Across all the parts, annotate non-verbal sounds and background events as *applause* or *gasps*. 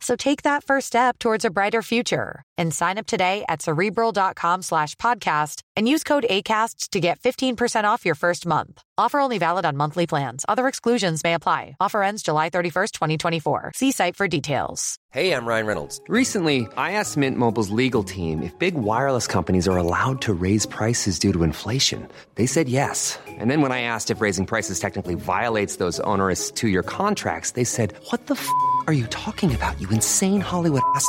So take that first step towards a brighter future and sign up today at cerebral.com slash podcast and use code ACasts to get 15% off your first month. Offer only valid on monthly plans. Other exclusions may apply. Offer ends July 31st, 2024. See site for details. Hey, I'm Ryan Reynolds. Recently, I asked Mint Mobile's legal team if big wireless companies are allowed to raise prices due to inflation. They said yes. And then when I asked if raising prices technically violates those onerous two year contracts, they said, What the f are you talking about, you insane Hollywood ass?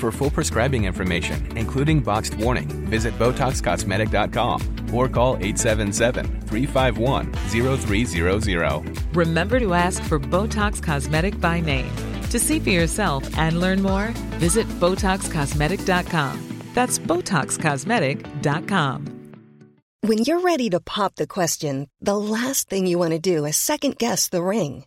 For full prescribing information, including boxed warning, visit BotoxCosmetic.com or call 877-351-0300. Remember to ask for Botox Cosmetic by name. To see for yourself and learn more, visit BotoxCosmetic.com. That's BotoxCosmetic.com. When you're ready to pop the question, the last thing you want to do is second guess the ring.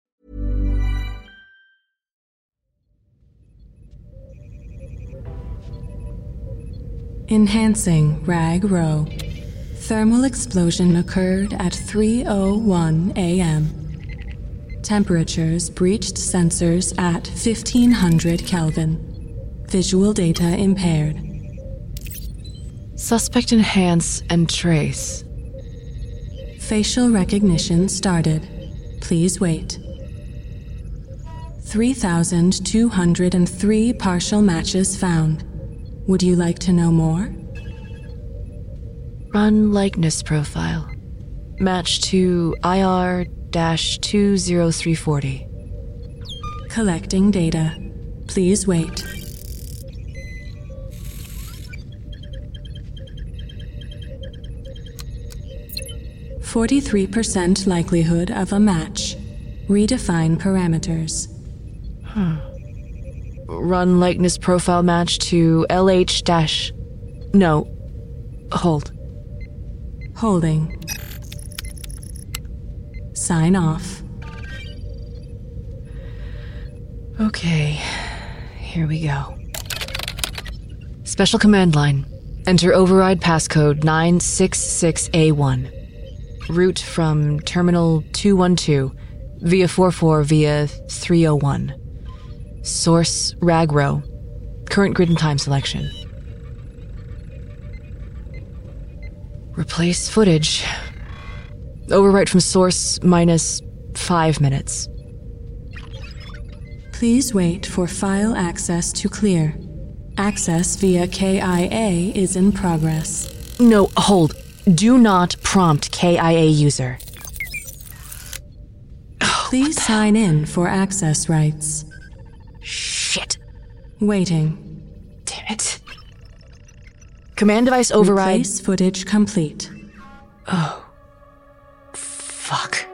Enhancing Rag Row. Thermal explosion occurred at 3:01 a.m. Temperatures breached sensors at 1500 Kelvin. Visual data impaired. Suspect enhance and trace. Facial recognition started. Please wait. 3,203 partial matches found. Would you like to know more? Run likeness profile. Match to IR 20340. Collecting data. Please wait. Forty-three percent likelihood of a match. Redefine parameters. Huh. Run likeness profile match to LH dash. No. Hold. Holding. Sign off. Okay, here we go. Special command line. Enter override passcode 966A1. Route from Terminal 212 via 44 via 301. Source Ragro. Current grid and time selection. Replace footage. Overwrite from source minus five minutes. Please wait for file access to clear. Access via KIA is in progress. No, hold. Do not prompt KIA user. Please sign in for access rights. Shit. Waiting. Damn it. Command device override. Replace footage complete. Oh. Fuck.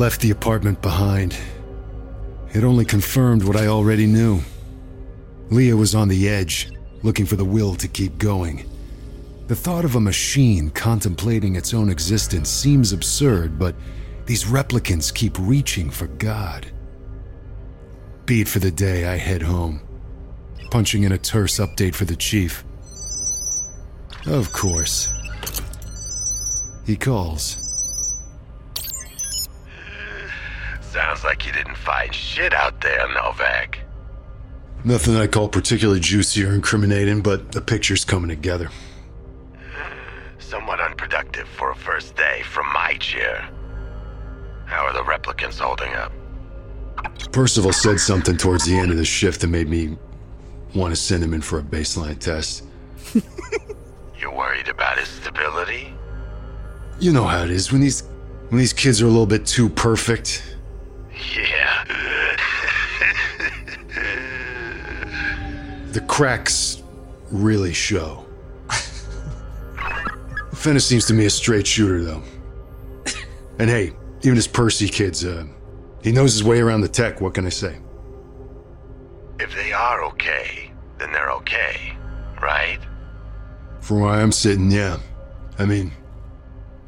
Left the apartment behind. It only confirmed what I already knew. Leah was on the edge, looking for the will to keep going. The thought of a machine contemplating its own existence seems absurd, but these replicants keep reaching for God. Beat for the day, I head home, punching in a terse update for the chief. Of course. He calls. Like you didn't find shit out there, Novak. Nothing I call particularly juicy or incriminating, but the picture's coming together. Somewhat unproductive for a first day from my chair. How are the replicants holding up? Percival said something towards the end of the shift that made me want to send him in for a baseline test. *laughs* You're worried about his stability? You know how it is when these when these kids are a little bit too perfect. Yeah. *laughs* The cracks really show. Fenna seems to me a straight shooter, though. And hey, even this Percy kid's, uh, he knows his way around the tech, what can I say? If they are okay, then they're okay, right? From where I'm sitting, yeah. I mean,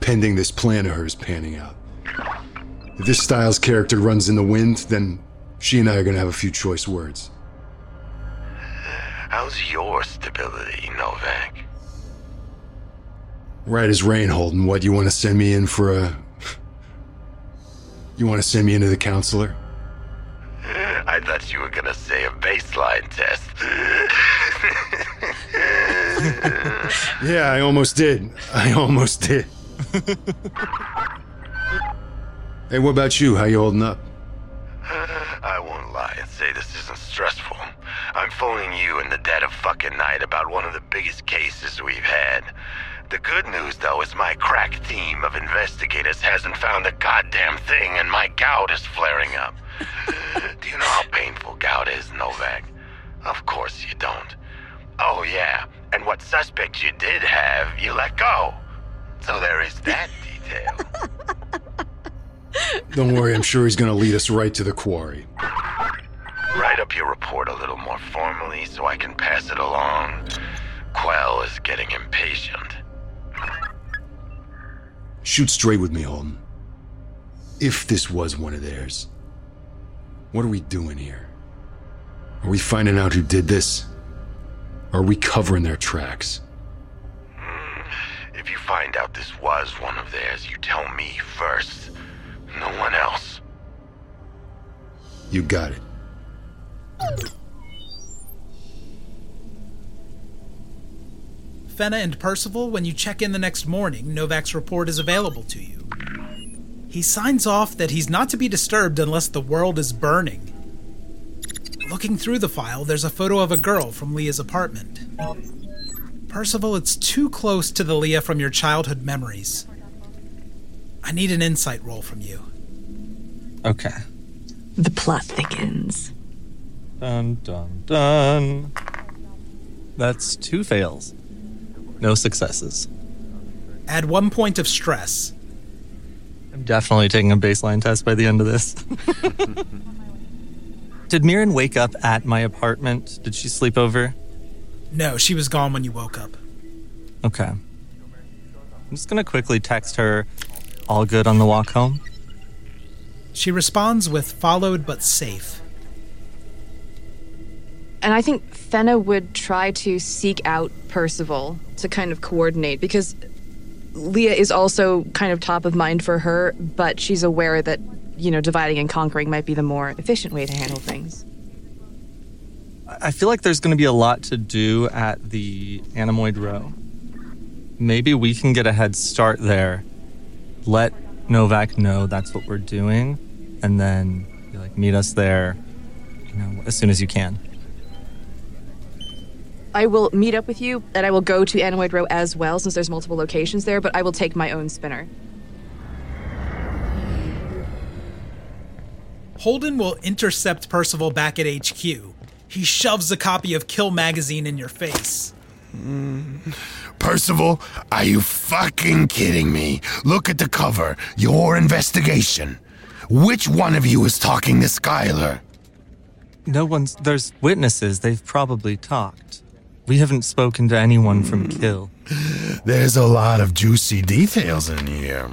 pending this plan of hers panning out. If this Styles character runs in the wind, then she and I are gonna have a few choice words. How's your stability, Novak? Right as rain, Holden. What, you want to send me in for a. You want to send me into the counselor? I thought you were gonna say a baseline test. *laughs* Yeah, I almost did. I almost did. *laughs* hey, what about you? How you holding up? *laughs* I won't lie and say this isn't stressful. I'm phoning you in the dead of fucking night about one of the biggest cases we've had. The good news, though, is my crack team of investigators hasn't found a goddamn thing, and my gout is flaring up. *laughs* Do you know how painful gout is, Novak? Of course you don't. Oh, yeah, and what suspect you did have, you let go. So there is that detail. *laughs* Don't worry, I'm sure he's gonna lead us right to the quarry. Write up your report a little more formally so I can pass it along. Quell is getting impatient. Shoot straight with me, Holden. If this was one of theirs, what are we doing here? Are we finding out who did this? Are we covering their tracks? Hmm, if you find out this was one of theirs, you tell me first. No one else. You got it. Fenna and Percival, when you check in the next morning, Novak's report is available to you. He signs off that he's not to be disturbed unless the world is burning. Looking through the file, there's a photo of a girl from Leah's apartment. Percival, it's too close to the Leah from your childhood memories. I need an insight roll from you. Okay. The plot thickens. Dun dun dun. That's two fails. No successes. Add one point of stress. I'm definitely taking a baseline test by the end of this. *laughs* Did Mirren wake up at my apartment? Did she sleep over? No, she was gone when you woke up. Okay. I'm just gonna quickly text her, all good on the walk home. She responds with followed but safe. And I think Fenna would try to seek out Percival to kind of coordinate because Leah is also kind of top of mind for her, but she's aware that, you know, dividing and conquering might be the more efficient way to handle things. I feel like there's gonna be a lot to do at the Animoid Row. Maybe we can get a head start there. Let Novak know that's what we're doing, and then like meet us there, you know, as soon as you can. I will meet up with you and I will go to Animoid Row as well since there's multiple locations there, but I will take my own spinner. Holden will intercept Percival back at HQ. He shoves a copy of Kill magazine in your face. Mm. Percival, are you fucking kidding me? Look at the cover. Your investigation. Which one of you is talking to Skylar? No one's. There's witnesses. They've probably talked. We haven't spoken to anyone from hmm. Kill. *laughs* There's a lot of juicy details in here.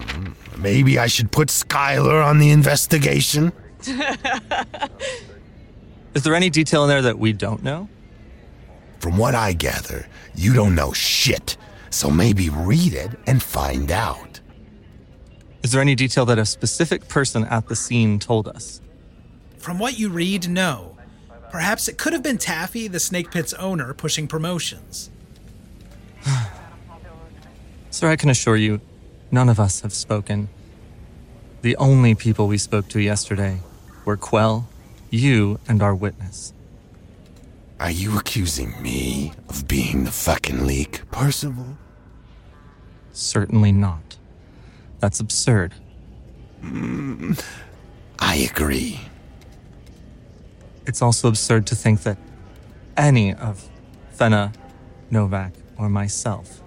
Maybe I should put Skylar on the investigation? *laughs* Is there any detail in there that we don't know? From what I gather, you don't know shit. So maybe read it and find out. Is there any detail that a specific person at the scene told us? From what you read, no. Perhaps it could have been Taffy, the Snake Pit's owner, pushing promotions. *sighs* Sir, I can assure you, none of us have spoken. The only people we spoke to yesterday were Quell, you, and our witness. Are you accusing me of being the fucking leak, Percival? Certainly not. That's absurd. Mm, I agree. It's also absurd to think that any of Fenna, Novak, or myself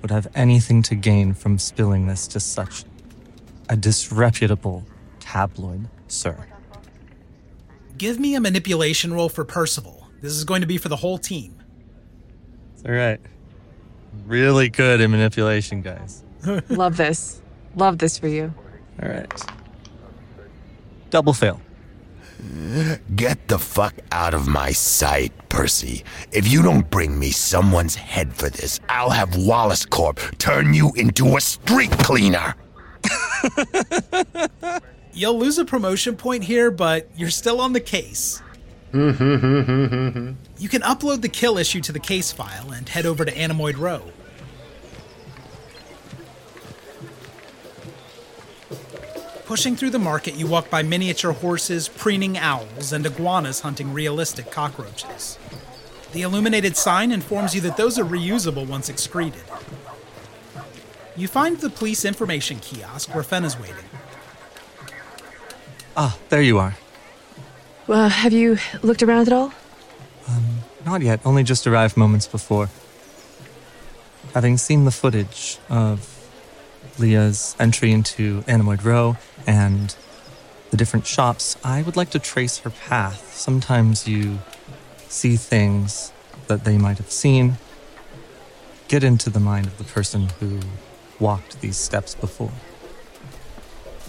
would have anything to gain from spilling this to such a disreputable tabloid, sir. Give me a manipulation roll for Percival. This is going to be for the whole team. All right. Really good at manipulation, guys. *laughs* Love this. Love this for you. All right. Double fail. Get the fuck out of my sight, Percy. If you don't bring me someone's head for this, I'll have Wallace Corp turn you into a street cleaner. *laughs* You'll lose a promotion point here, but you're still on the case. You can upload the kill issue to the case file and head over to Animoid Row. Pushing through the market, you walk by miniature horses, preening owls, and iguanas hunting realistic cockroaches. The illuminated sign informs you that those are reusable once excreted. You find the police information kiosk where Fen is waiting. Ah, there you are. Well, have you looked around at all? Um, not yet, only just arrived moments before. Having seen the footage of Leah's entry into Animoid Row and the different shops, I would like to trace her path. Sometimes you see things that they might have seen, get into the mind of the person who walked these steps before.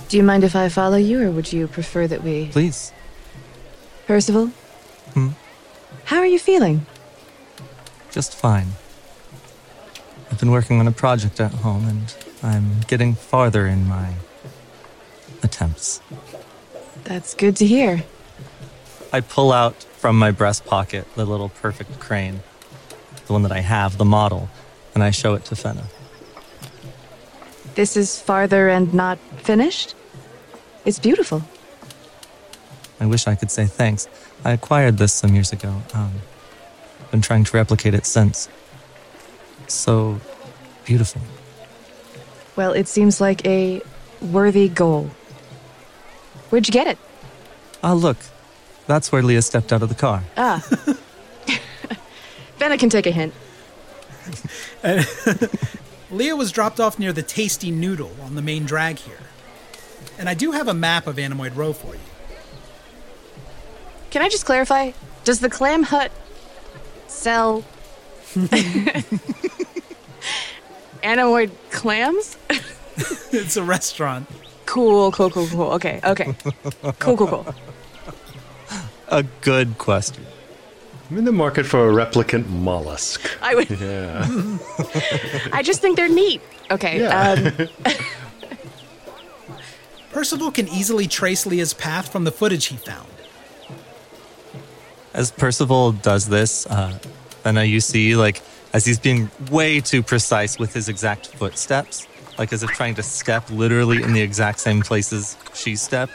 Do you mind if I follow you, or would you prefer that we. Please. Percival? Hmm? How are you feeling? Just fine. I've been working on a project at home and I'm getting farther in my attempts. That's good to hear. I pull out from my breast pocket the little perfect crane, the one that I have, the model, and I show it to Fenna. This is farther and not finished? It's beautiful. I wish I could say thanks. I acquired this some years ago. Um, been trying to replicate it since. So beautiful. Well, it seems like a worthy goal. Where'd you get it? Ah, look. That's where Leah stepped out of the car. Ah. *laughs* Fenna can take a hint. *laughs* Leah was dropped off near the Tasty Noodle on the main drag here. And I do have a map of Animoid Row for you. Can I just clarify? Does the Clam Hut sell *laughs* Animoid clams? *laughs* it's a restaurant. Cool, cool, cool, cool. Okay, okay. Cool, cool, cool. A good question. I'm in the market for a replicant mollusk. I would. Yeah. I just think they're neat. Okay. Um, *laughs* Percival can easily trace Leah's path from the footage he found. As Percival does this, uh, then uh, you see, like, as he's being way too precise with his exact footsteps, like as if trying to step literally in the exact same places she stepped,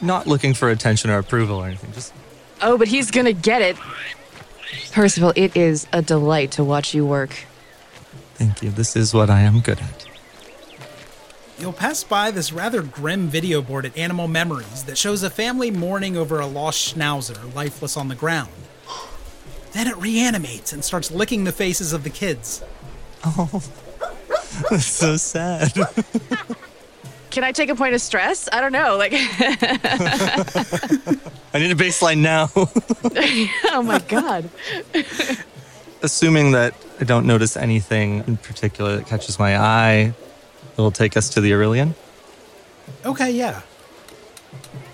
not looking for attention or approval or anything, just oh, but he's gonna get it. Percival, it is a delight to watch you work. thank you. This is what I am good at. You'll pass by this rather grim video board at Animal Memories that shows a family mourning over a lost schnauzer lifeless on the ground. Then it reanimates and starts licking the faces of the kids. Oh, *laughs* that's so sad. Can I take a point of stress? I don't know. Like, *laughs* I need a baseline now. *laughs* oh my god. Assuming that I don't notice anything in particular that catches my eye, it'll take us to the Aurelian. Okay, yeah.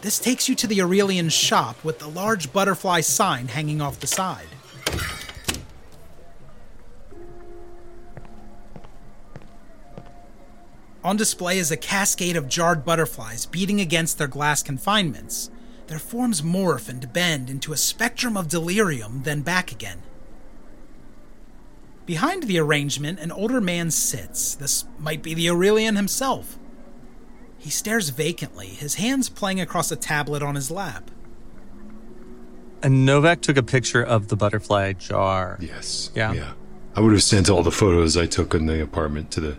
This takes you to the Aurelian shop with the large butterfly sign hanging off the side. On display is a cascade of jarred butterflies beating against their glass confinements. Their forms morph and bend into a spectrum of delirium, then back again. Behind the arrangement, an older man sits. This might be the Aurelian himself. He stares vacantly, his hands playing across a tablet on his lap. And Novak took a picture of the butterfly jar. Yes. Yeah. Yeah. I would have sent all the photos I took in the apartment to the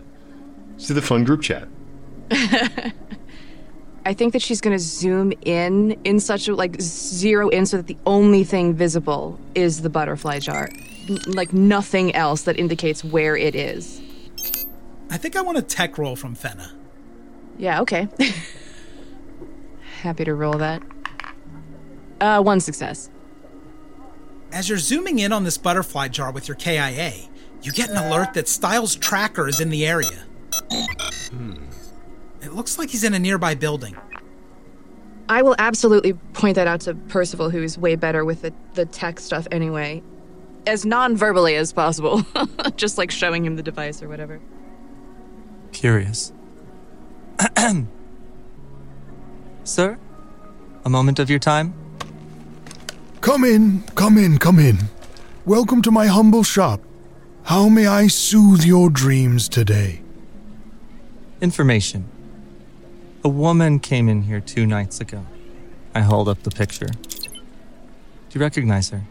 to the fun group chat. *laughs* I think that she's going to zoom in in such a like zero in so that the only thing visible is the butterfly jar. N- like nothing else that indicates where it is. I think I want a tech roll from Fenna. Yeah, okay. Happy to roll that. Uh one success. As you're zooming in on this butterfly jar with your KIA, you get an alert that Styles' tracker is in the area. It looks like he's in a nearby building. I will absolutely point that out to Percival, who's way better with the, the tech stuff anyway. As non verbally as possible. *laughs* Just like showing him the device or whatever. Curious. *clears throat* Sir, a moment of your time? Come in, come in, come in. Welcome to my humble shop. How may I soothe your dreams today? Information. A woman came in here two nights ago. I hold up the picture. Do you recognize her?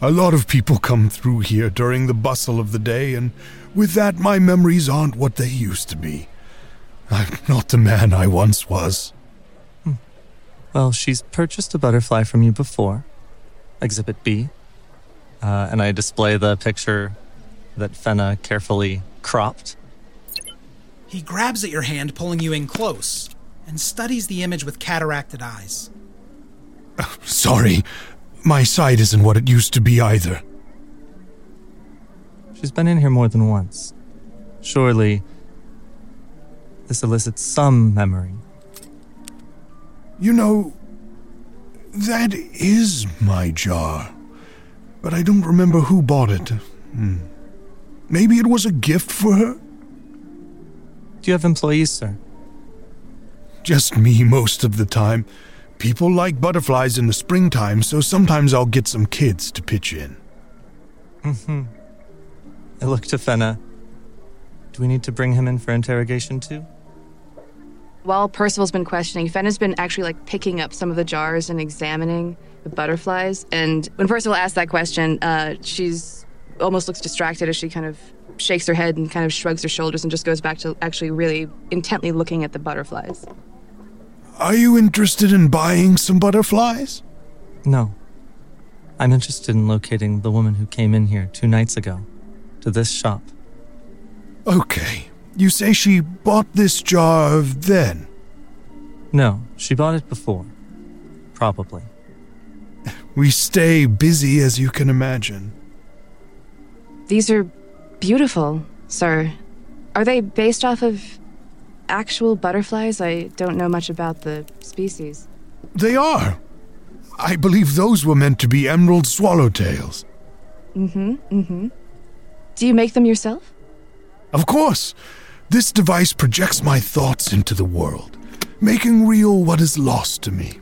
A lot of people come through here during the bustle of the day, and with that, my memories aren't what they used to be. I'm not the man I once was. Well, she's purchased a butterfly from you before. Exhibit B. Uh, and I display the picture that Fenna carefully cropped. He grabs at your hand, pulling you in close, and studies the image with cataracted eyes. *laughs* Sorry, my sight isn't what it used to be either. She's been in here more than once. Surely, this elicits some memory. You know, that is my jar. But I don't remember who bought it. Hmm. Maybe it was a gift for her? Do you have employees, sir? Just me most of the time. People like butterflies in the springtime, so sometimes I'll get some kids to pitch in. Mm-hmm. I look to Fenna. Do we need to bring him in for interrogation too? while Percival's been questioning, Fenna's been actually like picking up some of the jars and examining the butterflies. And when Percival asks that question, uh, she's almost looks distracted as she kind of shakes her head and kind of shrugs her shoulders and just goes back to actually really intently looking at the butterflies. Are you interested in buying some butterflies? No. I'm interested in locating the woman who came in here two nights ago to this shop. Okay. You say she bought this jar of then? No, she bought it before. Probably. We stay busy, as you can imagine. These are beautiful, sir. Are they based off of actual butterflies? I don't know much about the species. They are. I believe those were meant to be emerald swallowtails. Mm hmm, mm hmm. Do you make them yourself? Of course. This device projects my thoughts into the world, making real what is lost to me.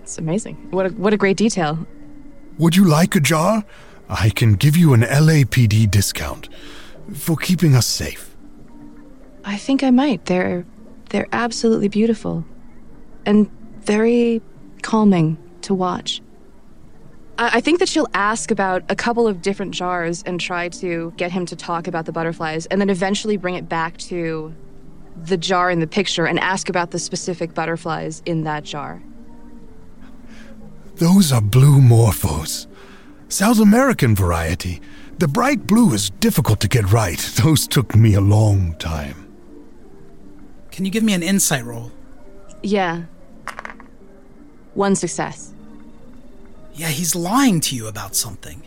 It's amazing. What a, what a great detail. Would you like a jar? I can give you an LAPD discount for keeping us safe. I think I might. They're they're absolutely beautiful and very calming to watch. I, I think that she'll ask about a couple of different jars and try to get him to talk about the butterflies, and then eventually bring it back to the jar in the picture and ask about the specific butterflies in that jar. Those are blue morphos. South American variety. The bright blue is difficult to get right. *laughs* Those took me a long time. Can you give me an insight roll? Yeah. One success. Yeah, he's lying to you about something.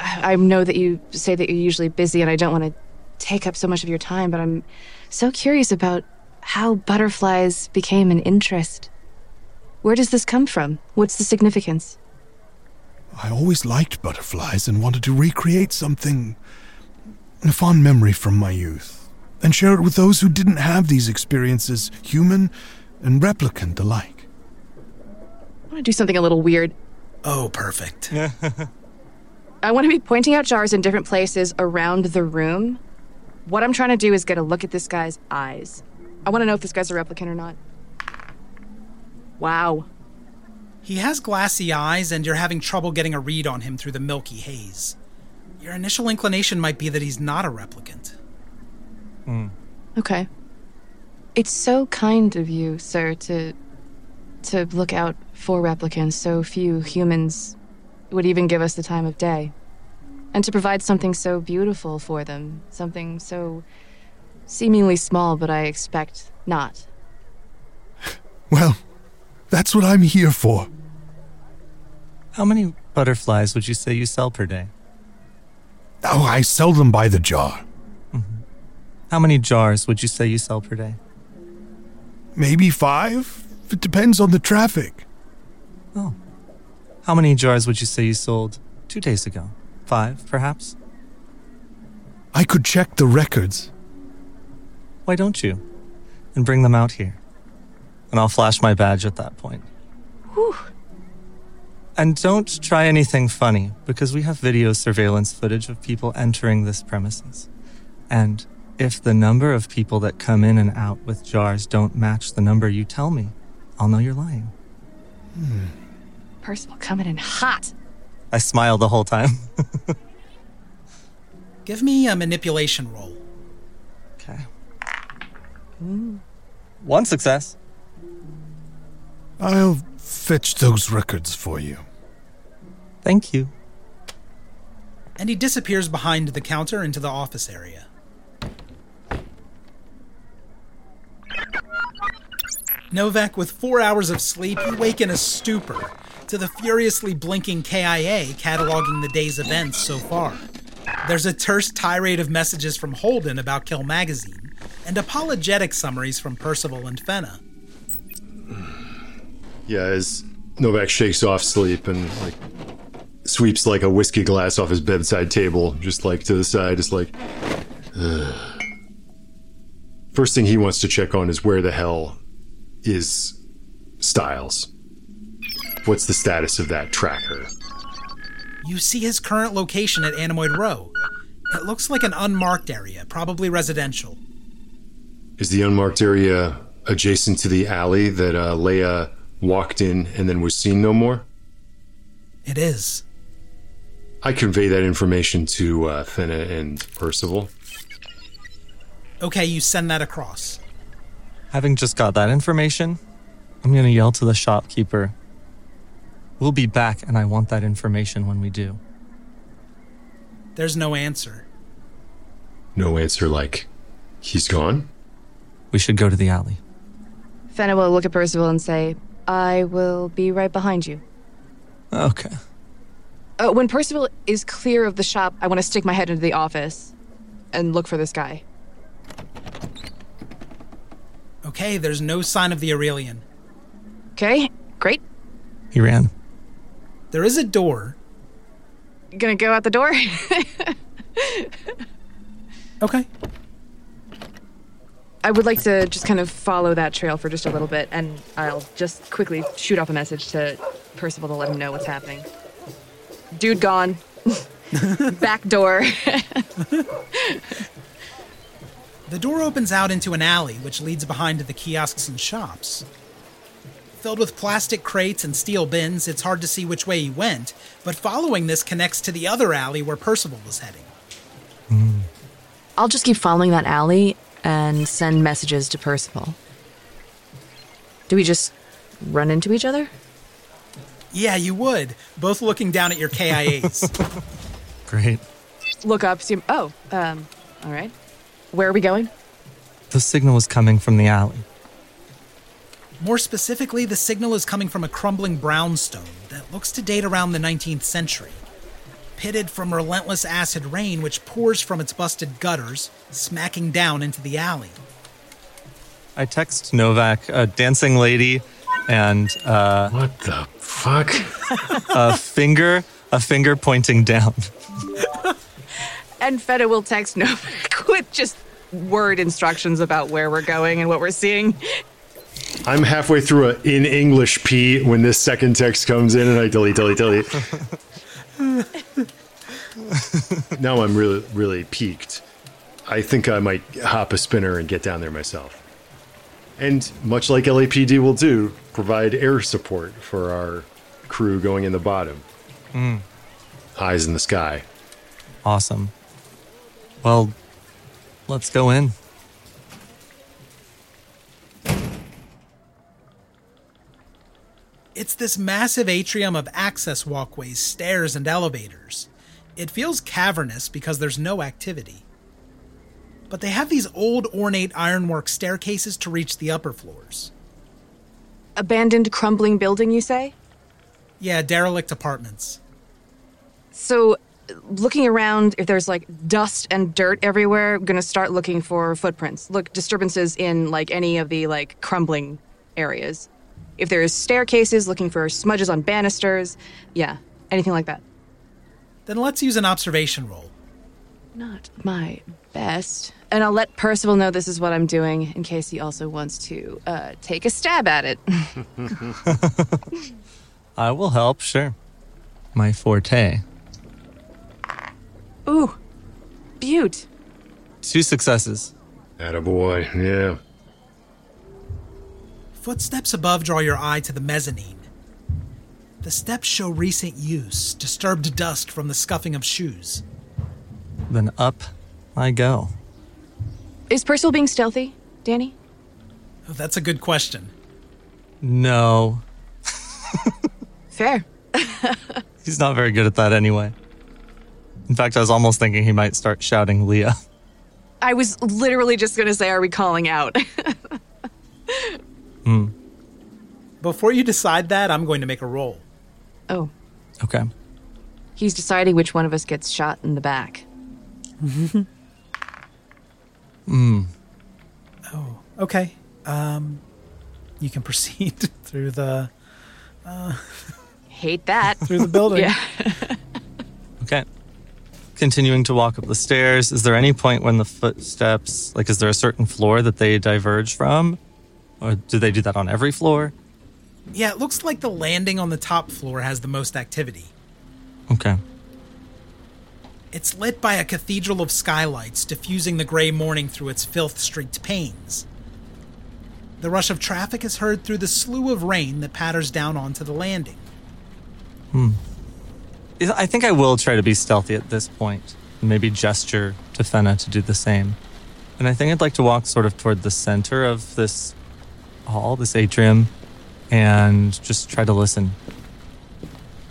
I, I know that you say that you're usually busy and I don't want to take up so much of your time, but I'm so curious about how butterflies became an interest. Where does this come from? What's the significance? I always liked butterflies and wanted to recreate something, a fond memory from my youth, and share it with those who didn't have these experiences, human and replicant alike. I want to do something a little weird. Oh, perfect. *laughs* I want to be pointing out jars in different places around the room. What I'm trying to do is get a look at this guy's eyes. I want to know if this guy's a replicant or not. Wow. He has glassy eyes, and you're having trouble getting a read on him through the milky haze. Your initial inclination might be that he's not a replicant. Hmm. Okay. It's so kind of you, sir, to to look out for replicants. So few humans would even give us the time of day. And to provide something so beautiful for them, something so seemingly small, but I expect not. *laughs* Well, that's what I'm here for. How many butterflies would you say you sell per day? Oh, I sell them by the jar. Mm-hmm. How many jars would you say you sell per day? Maybe five? It depends on the traffic. Oh. How many jars would you say you sold two days ago? Five, perhaps? I could check the records. Why don't you? And bring them out here. And I'll flash my badge at that point. Whew. And don't try anything funny, because we have video surveillance footage of people entering this premises. And if the number of people that come in and out with jars don't match the number you tell me, I'll know you're lying. Hmm. Percival coming in hot. I smile the whole time. *laughs* Give me a manipulation roll. okay. One success. I'll fetch those records for you. Thank you. And he disappears behind the counter into the office area. Novak, with four hours of sleep, you wake in a stupor to the furiously blinking KIA cataloging the day's events so far. There's a terse tirade of messages from Holden about Kill Magazine, and apologetic summaries from Percival and Fenna. Hmm. Yeah, as Novak shakes off sleep and like sweeps like a whiskey glass off his bedside table, just like to the side, just like. Ugh. First thing he wants to check on is where the hell is Styles. What's the status of that tracker? You see his current location at Animoid Row. It looks like an unmarked area, probably residential. Is the unmarked area adjacent to the alley that uh, Leah walked in and then was seen no more? It is. I convey that information to uh, Fenna and Percival. Okay, you send that across. Having just got that information, I'm going to yell to the shopkeeper. We'll be back, and I want that information when we do. There's no answer. No answer, like, he's gone? We should go to the alley. Fenna will look at Percival and say, I will be right behind you. Okay. Uh, when Percival is clear of the shop, I want to stick my head into the office and look for this guy. Okay, there's no sign of the Aurelian. Okay, great. He ran. There is a door. Gonna go out the door? *laughs* okay. I would like to just kind of follow that trail for just a little bit, and I'll just quickly shoot off a message to Percival to let him know what's happening. Dude gone. *laughs* Back door. *laughs* The door opens out into an alley which leads behind to the kiosks and shops. Filled with plastic crates and steel bins, it's hard to see which way he went, but following this connects to the other alley where Percival was heading. Hmm. I'll just keep following that alley and send messages to Percival. Do we just run into each other? Yeah, you would, both looking down at your KIAs. *laughs* Great. Look up, see. Oh, um, all right. Where are we going? The signal is coming from the alley. More specifically, the signal is coming from a crumbling brownstone that looks to date around the 19th century. Pitted from relentless acid rain which pours from its busted gutters, smacking down into the alley. I text Novak, a dancing lady, and uh, what the fuck? a finger, a finger pointing down. *laughs* And Feta will text Novak *laughs* with just word instructions about where we're going and what we're seeing. I'm halfway through a in English P when this second text comes in and I delete, delete, delete. *laughs* *laughs* now I'm really, really peaked. I think I might hop a spinner and get down there myself. And much like LAPD will do, provide air support for our crew going in the bottom. Mm, Eyes in the sky. awesome. Well, let's go in. It's this massive atrium of access walkways, stairs, and elevators. It feels cavernous because there's no activity. But they have these old ornate ironwork staircases to reach the upper floors. Abandoned, crumbling building, you say? Yeah, derelict apartments. So, looking around, if there's like dust and dirt everywhere, I'm gonna start looking for footprints. Look, disturbances in like any of the like crumbling areas. If there's staircases, looking for smudges on banisters. Yeah, anything like that. Then let's use an observation roll. Not my best. And I'll let Percival know this is what I'm doing in case he also wants to uh, take a stab at it. *laughs* I will help, sure. My forte. Ooh, Butte. Two successes. Attaboy, yeah. Footsteps above draw your eye to the mezzanine. The steps show recent use, disturbed dust from the scuffing of shoes. Then up I go. Is Percival being stealthy, Danny? Oh, that's a good question. No, *laughs* Fair. *laughs* he's not very good at that anyway. In fact, I was almost thinking he might start shouting Leah. I was literally just gonna say, are we calling out? *laughs* Hmm. Before you decide that, I'm going to make a roll. oh, Okay. he's deciding which one of us gets shot in the back. Hmm. *laughs* Oh, okay. Um, you can *laughs* proceed through the uh, Hate that. *laughs* through the building. yeah. Okay. Continuing to walk up the stairs, is there any point when the footsteps, like, is there a certain floor that they diverge from? Or do they do that on every floor? Yeah, it looks like the landing on the top floor has the most activity. Okay. It's lit by a cathedral of skylights diffusing the gray morning through its filth streaked panes. The rush of traffic is heard through the slew of rain that patters down onto the landing. Hmm. I think I will try to be stealthy at this point, point, maybe gesture to Fenna to do the same. And I think I'd like to walk sort of toward the center of this hall, this atrium, and just try to listen.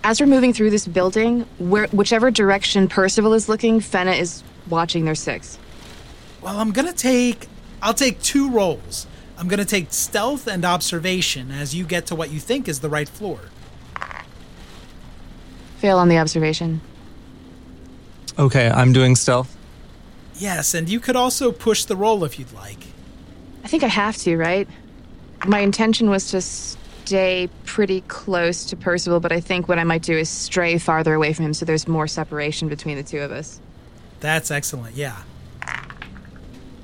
As we're moving through this building, where whichever direction Percival is looking, Fenna is watching their six. Well, I'm gonna take. I'll take two rolls. I'm gonna take stealth and observation as you get to what you think is the right floor. Fail on the observation. Okay, I'm doing stealth. Yes, and you could also push the roll if you'd like. I think I have to, right? My intention was to stay pretty close to Percival, but I think what I might do is stray farther away from him so there's more separation between the two of us. That's excellent, yeah.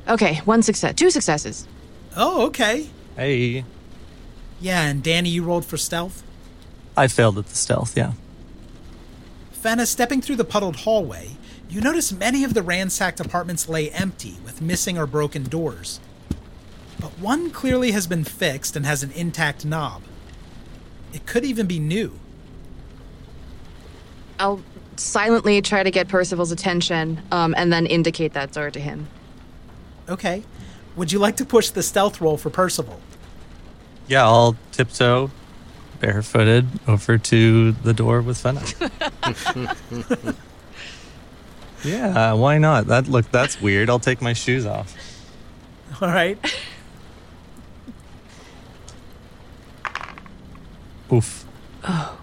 Okay, one success. Two successes. Oh, okay. Hey. Yeah, and Danny, you rolled for stealth? I failed at the stealth, yeah. Fenna, stepping through the puddled hallway, you notice many of the ransacked apartments lay empty with missing or broken doors. But one clearly has been fixed and has an intact knob. It could even be new. I'll silently try to get Percival's attention um, and then indicate that door to him. Okay. Would you like to push the stealth roll for Percival? Yeah, I'll tiptoe, barefooted, over to the door with Fenna. *laughs* yeah, why not? That look, that's weird. I'll take my shoes off. All right. Oof. Oh.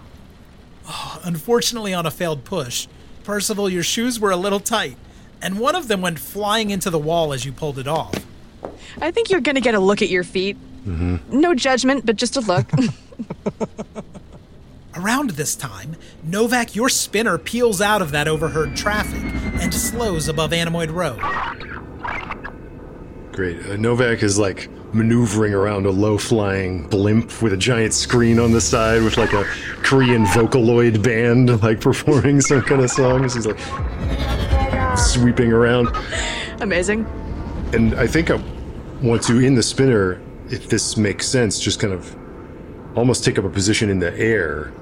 oh. Unfortunately, on a failed push, Percival, your shoes were a little tight, and one of them went flying into the wall as you pulled it off. I think you're going to get a look at your feet. Mm-hmm. No judgment, but just a look. *laughs* *laughs* Around this time, Novak, your spinner, peels out of that overheard traffic and slows above Animoid Row. Great. Uh, Novak is like maneuvering around a low flying blimp with a giant screen on the side with like a Korean Vocaloid band like *laughs* performing some kind of songs. He's like sweeping around. Amazing. And I think I want to, in the spinner, if this makes sense, just kind of almost take up a position in the air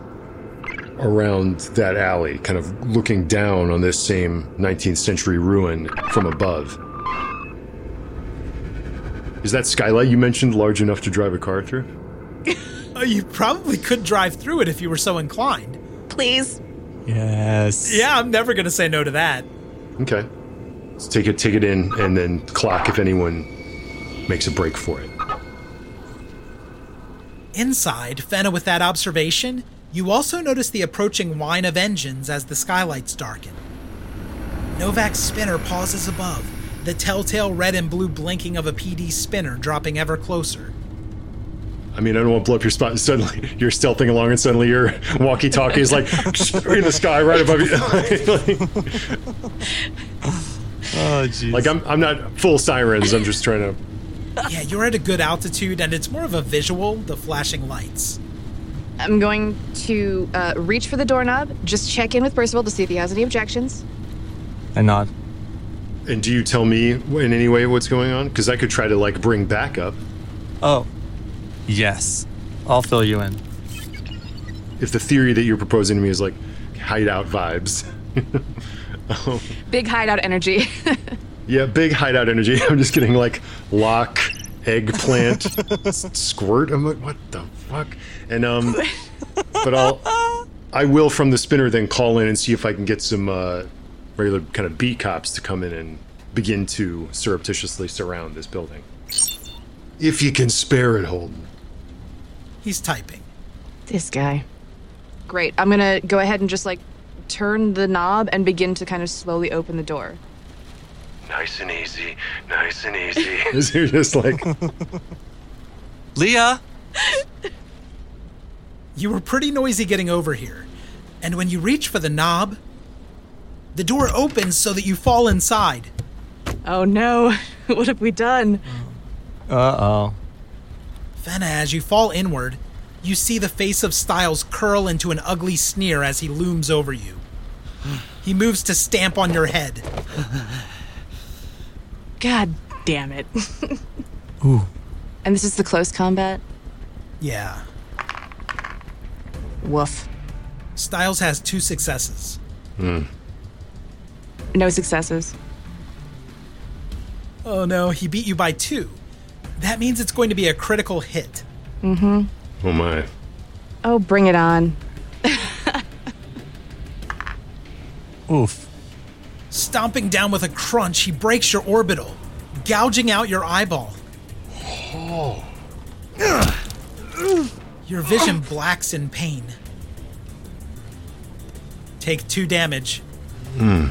around that alley, kind of looking down on this same 19th century ruin from above. Is that skylight you mentioned large enough to drive a car through? oh, you probably could drive through it if you were so inclined. Please. Yes. Yeah, I'm never going to say no to that. Okay. Let's take it, take it in, and then clock if anyone makes a break for it. Inside, Fenna, with that observation, you also notice the approaching whine of engines as the skylights darken. Novak's spinner pauses above, the telltale red and blue blinking of a PD spinner dropping ever closer. I mean, I don't want to blow up your spot and suddenly you're stealthing along and suddenly your walkie talkie is like *laughs* in the sky right above you. *laughs* oh, jeez. Like, I'm, I'm not full sirens, I'm just trying to. Yeah, you're at a good altitude and it's more of a visual, the flashing lights. I'm going to uh, reach for the doorknob, just check in with Percival to see if he has any objections. I nod. And do you tell me in any way what's going on? Because I could try to like bring backup. Oh, yes. I'll fill you in. If the theory that you're proposing to me is like hideout vibes. oh. *laughs* Big hideout energy. *laughs* yeah, big hideout energy. *laughs* I'm just getting like lock, eggplant, squirt. I'm like, what the fuck? And um, but I'll, I will from the spinner then call in and see if I can get some uh, regular kind of beat cops to come in and begin to surreptitiously surround this building. If you can spare it, Holden. He's typing. This guy. Great. I'm gonna go ahead and just like turn the knob and begin to kind of slowly open the door. Nice and easy, nice and easy. *laughs* You're just like, *laughs* Leah. You were pretty noisy getting over here, and when you reach for the knob, the door opens so that you fall inside. Oh no! *laughs* what have we done? Uh oh. Fenna, as you fall inward, you see the face of Styles curl into an ugly sneer as he looms over you. He moves to stamp on your head. *laughs* God damn it. *laughs* Ooh. And this is the close combat? Yeah. Woof. Styles has two successes. Hmm. No successes. Oh no, he beat you by two. That means it's going to be a critical hit. Mm-hmm. Oh my. Oh, bring it on. *laughs* Oof. Stomping down with a crunch, he breaks your orbital, gouging out your eyeball. Oh. Your vision *sighs* blacks in pain. Take two damage. Hmm.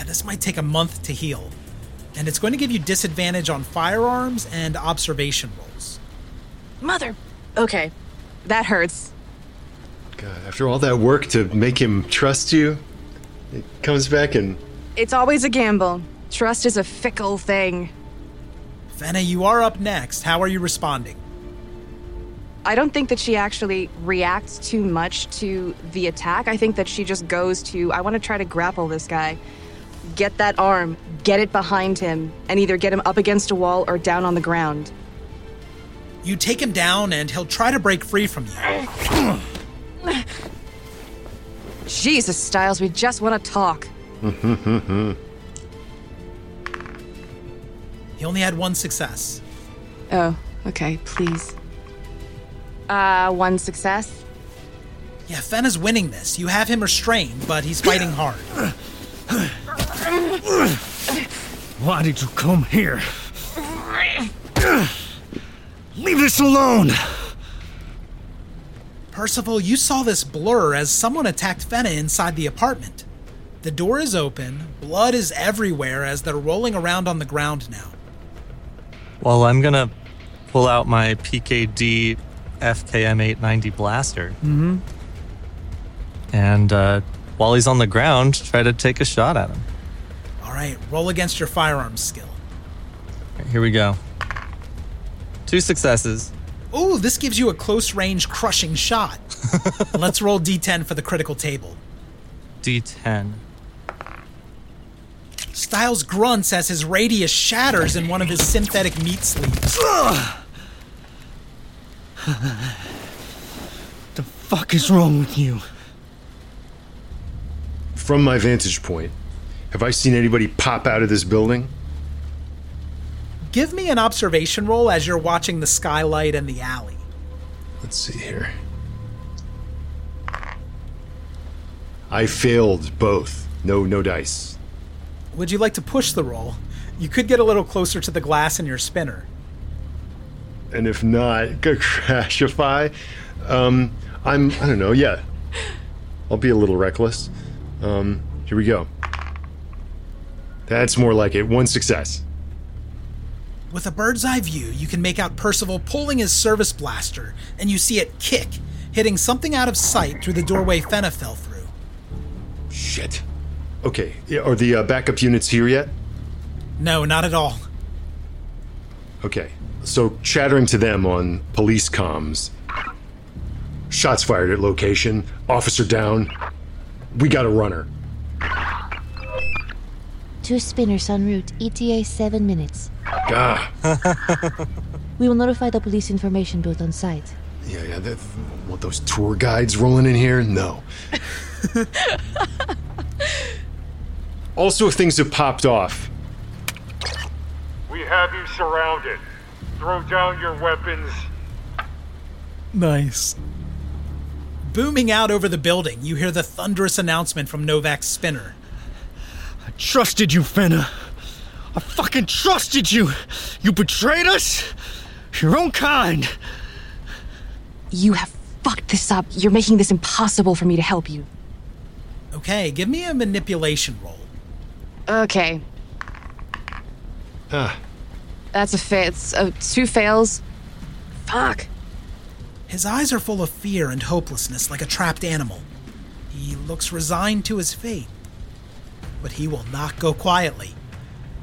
Yeah, this might take a month to heal. And it's going to give you disadvantage on firearms and observation rolls. Mother. Okay. That hurts. God, after all that work to make him trust you, it comes back and It's always a gamble. Trust is a fickle thing. Fenna, you are up next. How are you responding? I don't think that she actually reacts too much to the attack. I think that she just goes to, I want to try to grapple this guy. Get that arm, get it behind him, and either get him up against a wall or down on the ground. You take him down, and he'll try to break free from you. Jesus, Styles, we just want to talk. *laughs* He only had one success. Oh, okay, please. Uh, one success. Yeah, Fenna's winning this. You have him restrained, but he's fighting hard. *laughs* Why did you come here? Leave this alone! Percival, you saw this blur as someone attacked Fenna inside the apartment. The door is open, blood is everywhere as they're rolling around on the ground now. Well, I'm gonna pull out my PKD FKM 890 blaster Mm-hmm. and uh, while he's on the ground, try to take a shot at him. All right, roll against your firearms skill. Here we go. Two successes. Ooh, this gives you a close range crushing shot. *laughs* Let's roll d10 for the critical table. D10. Styles grunts as his radius shatters in one of his synthetic meat sleeves. the fuck is wrong with you? from my vantage point, have I seen anybody pop out of this building? Give me an observation roll as you're watching the skylight and the alley. Let's see here. I failed both. No no dice. Would you like to push the roll? You could get a little closer to the glass in your spinner. And if not, *laughs* go crashify. Um, I'm I don't know, yeah. I'll be a little reckless. Um, here we go. That's more like it. One success. With a bird's eye view, you can make out Percival pulling his service blaster, and you see it kick, hitting something out of sight through the doorway Fenna fell through. Shit. Okay, are the uh, backup units here yet? No, not at all. Okay, so chattering to them on police comms. Shots fired at location. Officer down. We got a runner. Two spinners en route. ETA seven minutes. Ah. *laughs* We will notify the police information booth on site. Yeah, yeah. That, want those tour guides rolling in here? No. *laughs* also, if things have popped off, We have you surrounded. Throw down your weapons. Nice. Booming out over the building, you hear the thunderous announcement from Novak's spinner. I trusted you, Fenna. I fucking trusted you. You betrayed us? Your own kind. You have fucked this up. You're making this impossible for me to help you. Okay, give me a manipulation roll. Okay, ah, that's a fail. it's uh, two fails. Fuck. His eyes are full of fear and hopelessness like a trapped animal. He looks resigned to his fate. But he will not go quietly.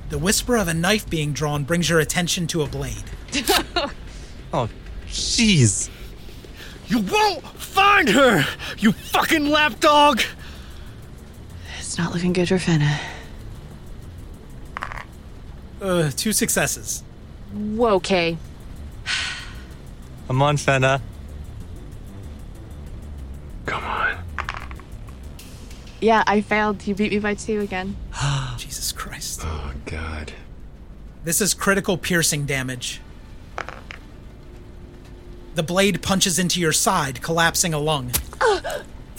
The whisper of a knife being drawn brings your attention to a blade. *laughs* Oh, jeez. You won't find her, you fucking lapdog. It's not looking good for Fenna. Uh, two successes. Whoa, okay. Come on, Fenna. Yeah, I failed. You beat me by two again. *gasps* Jesus Christ. Oh, God. This is critical piercing damage. The blade punches into your side, collapsing a lung. *gasps*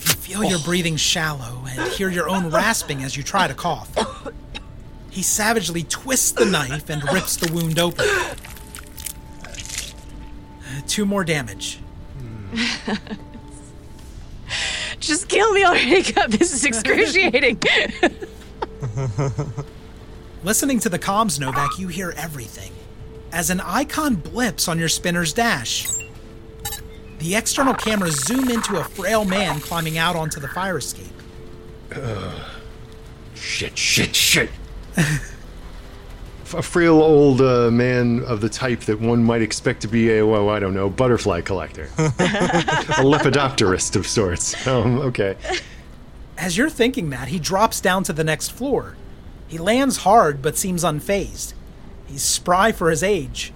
You feel your breathing shallow and hear your own rasping as you try to cough. He savagely twists the knife and rips the wound open. Uh, *gasps* Two more damage. *laughs* Just kill me already, *laughs* Cup. This is excruciating. *laughs* Listening to the comms, Novak, you hear everything. As an icon blips on your spinner's dash, the external cameras zoom into a frail man climbing out onto the fire escape. *sighs* Shit, shit, shit. *laughs* a frail old uh, man of the type that one might expect to be a, well, I don't know, butterfly collector. *laughs* a lepidopterist of sorts. Um, okay. As you're thinking that, he drops down to the next floor. He lands hard but seems unfazed. He's spry for his age.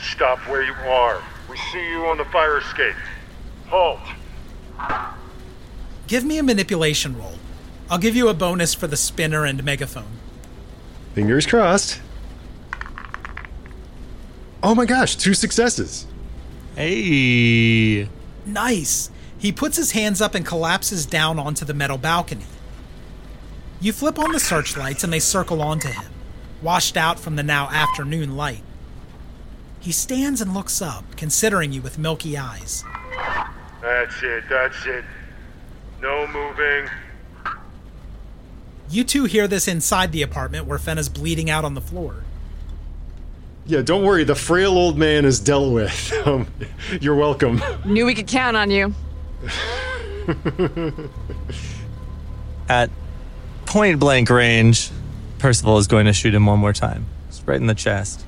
Stop where you are. We see you on the fire escape. Halt. Give me a manipulation roll. I'll give you a bonus for the spinner and megaphone. Fingers crossed. Oh my gosh, two successes. Hey. Nice. He puts his hands up and collapses down onto the metal balcony. You flip on the searchlights and they circle onto him, washed out from the now afternoon light. He stands and looks up, considering you with milky eyes. That's it, that's it. No moving. You two hear this inside the apartment where Fenna's bleeding out on the floor. Yeah, don't worry, the frail old man is dealt with. *laughs* Um, you're welcome. Knew we could count on you. *laughs* At point blank range, Percival is going to shoot him one more time. Just right in the chest.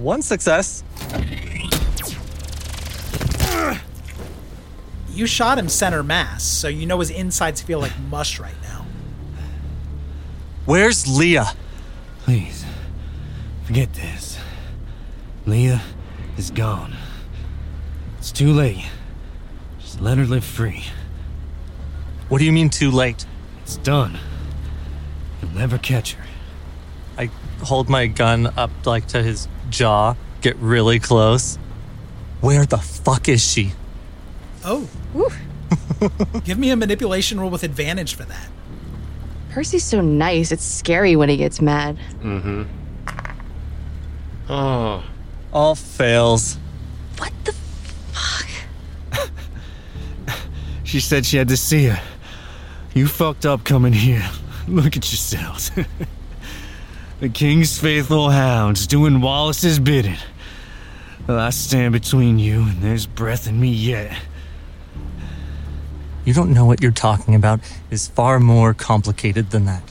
One success. You shot him center mass, so you know his insides feel like mush right now. Where's Leah? Please, forget this. Leah is gone. It's too late. Just let her live free. What do you mean too late? It's done. You'll never catch her. I hold my gun up like to his jaw, get really close. Where the fuck is she? Oh. *laughs* Give me a manipulation roll with advantage for that. Percy's so nice. It's scary when he gets mad. Mm-hmm. Oh. All fails. What the fuck? *laughs* she said she had to see her. You fucked up coming here. *laughs* Look at yourselves. the king's faithful hounds doing Wallace's bidding. Well, I stand between you, and there's breath in me yet. You don't know what you're talking about is far more complicated than that.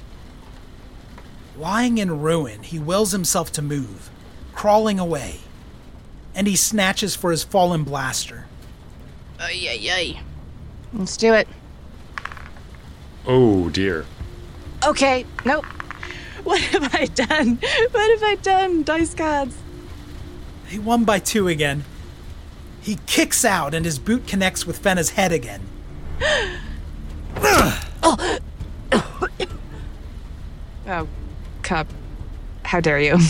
Lying in ruin, he wills himself to move, crawling away. And he snatches for his fallen blaster. Ay, ay, ay. Let's do it. Oh dear. Okay, nope. What have I done? What have I done? Dice gods. He won by two again. He kicks out, and his boot connects with Fenna's head again. Oh. oh, Cup. How dare you? *laughs*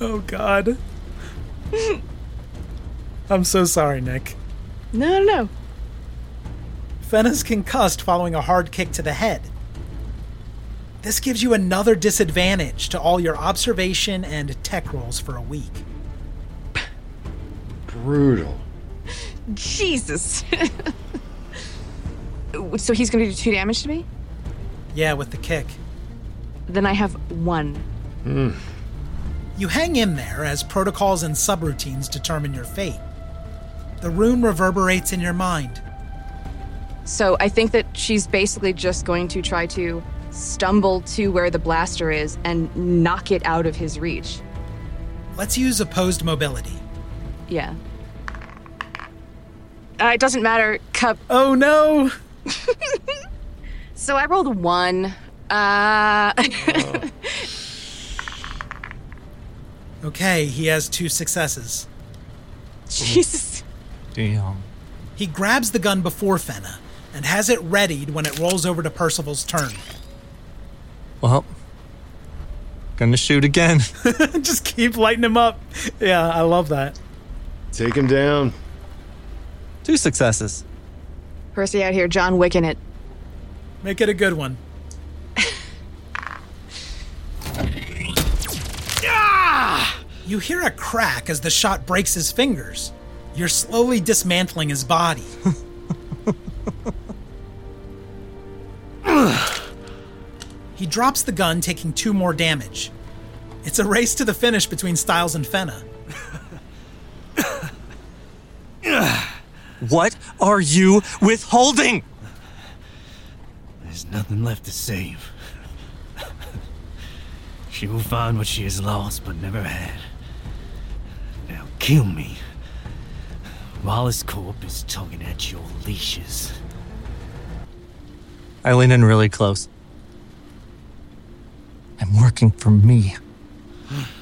Oh, God. I'm so sorry, Nick. No, no, no. Fenna's concussed following a hard kick to the head. This gives you another disadvantage to all your observation and tech rolls for a week. Brutal. *laughs* Jesus. *laughs* so he's going to do two damage to me? Yeah, with the kick. Then I have one. Hmm. You hang in there as protocols and subroutines determine your fate. The rune reverberates in your mind. So I think that she's basically just going to try to stumble to where the blaster is and knock it out of his reach. Let's use opposed mobility. Yeah. Uh, it doesn't matter. Cup. Oh no! *laughs* So I rolled one. Uh, *laughs* Okay, he has two successes. Jesus. Damn. He grabs the gun before Fenna and has it readied when it rolls over to Percival's turn. Well, gonna shoot again. *laughs* Just keep lighting him up. Yeah, I love that. Take him down. Two successes. Percy out here, John Wicking it. Make it a good one. Ah! *laughs* You hear a crack as the shot breaks his fingers. You're slowly dismantling his body. *laughs* he drops the gun, taking two more damage. It's a race to the finish between Styles and Fenna. What are you withholding? There's nothing left to save. she will find what she has lost but never had. Now kill me. Wallace Corp is tugging at your leashes. I lean in really close. I'm working for me. *sighs*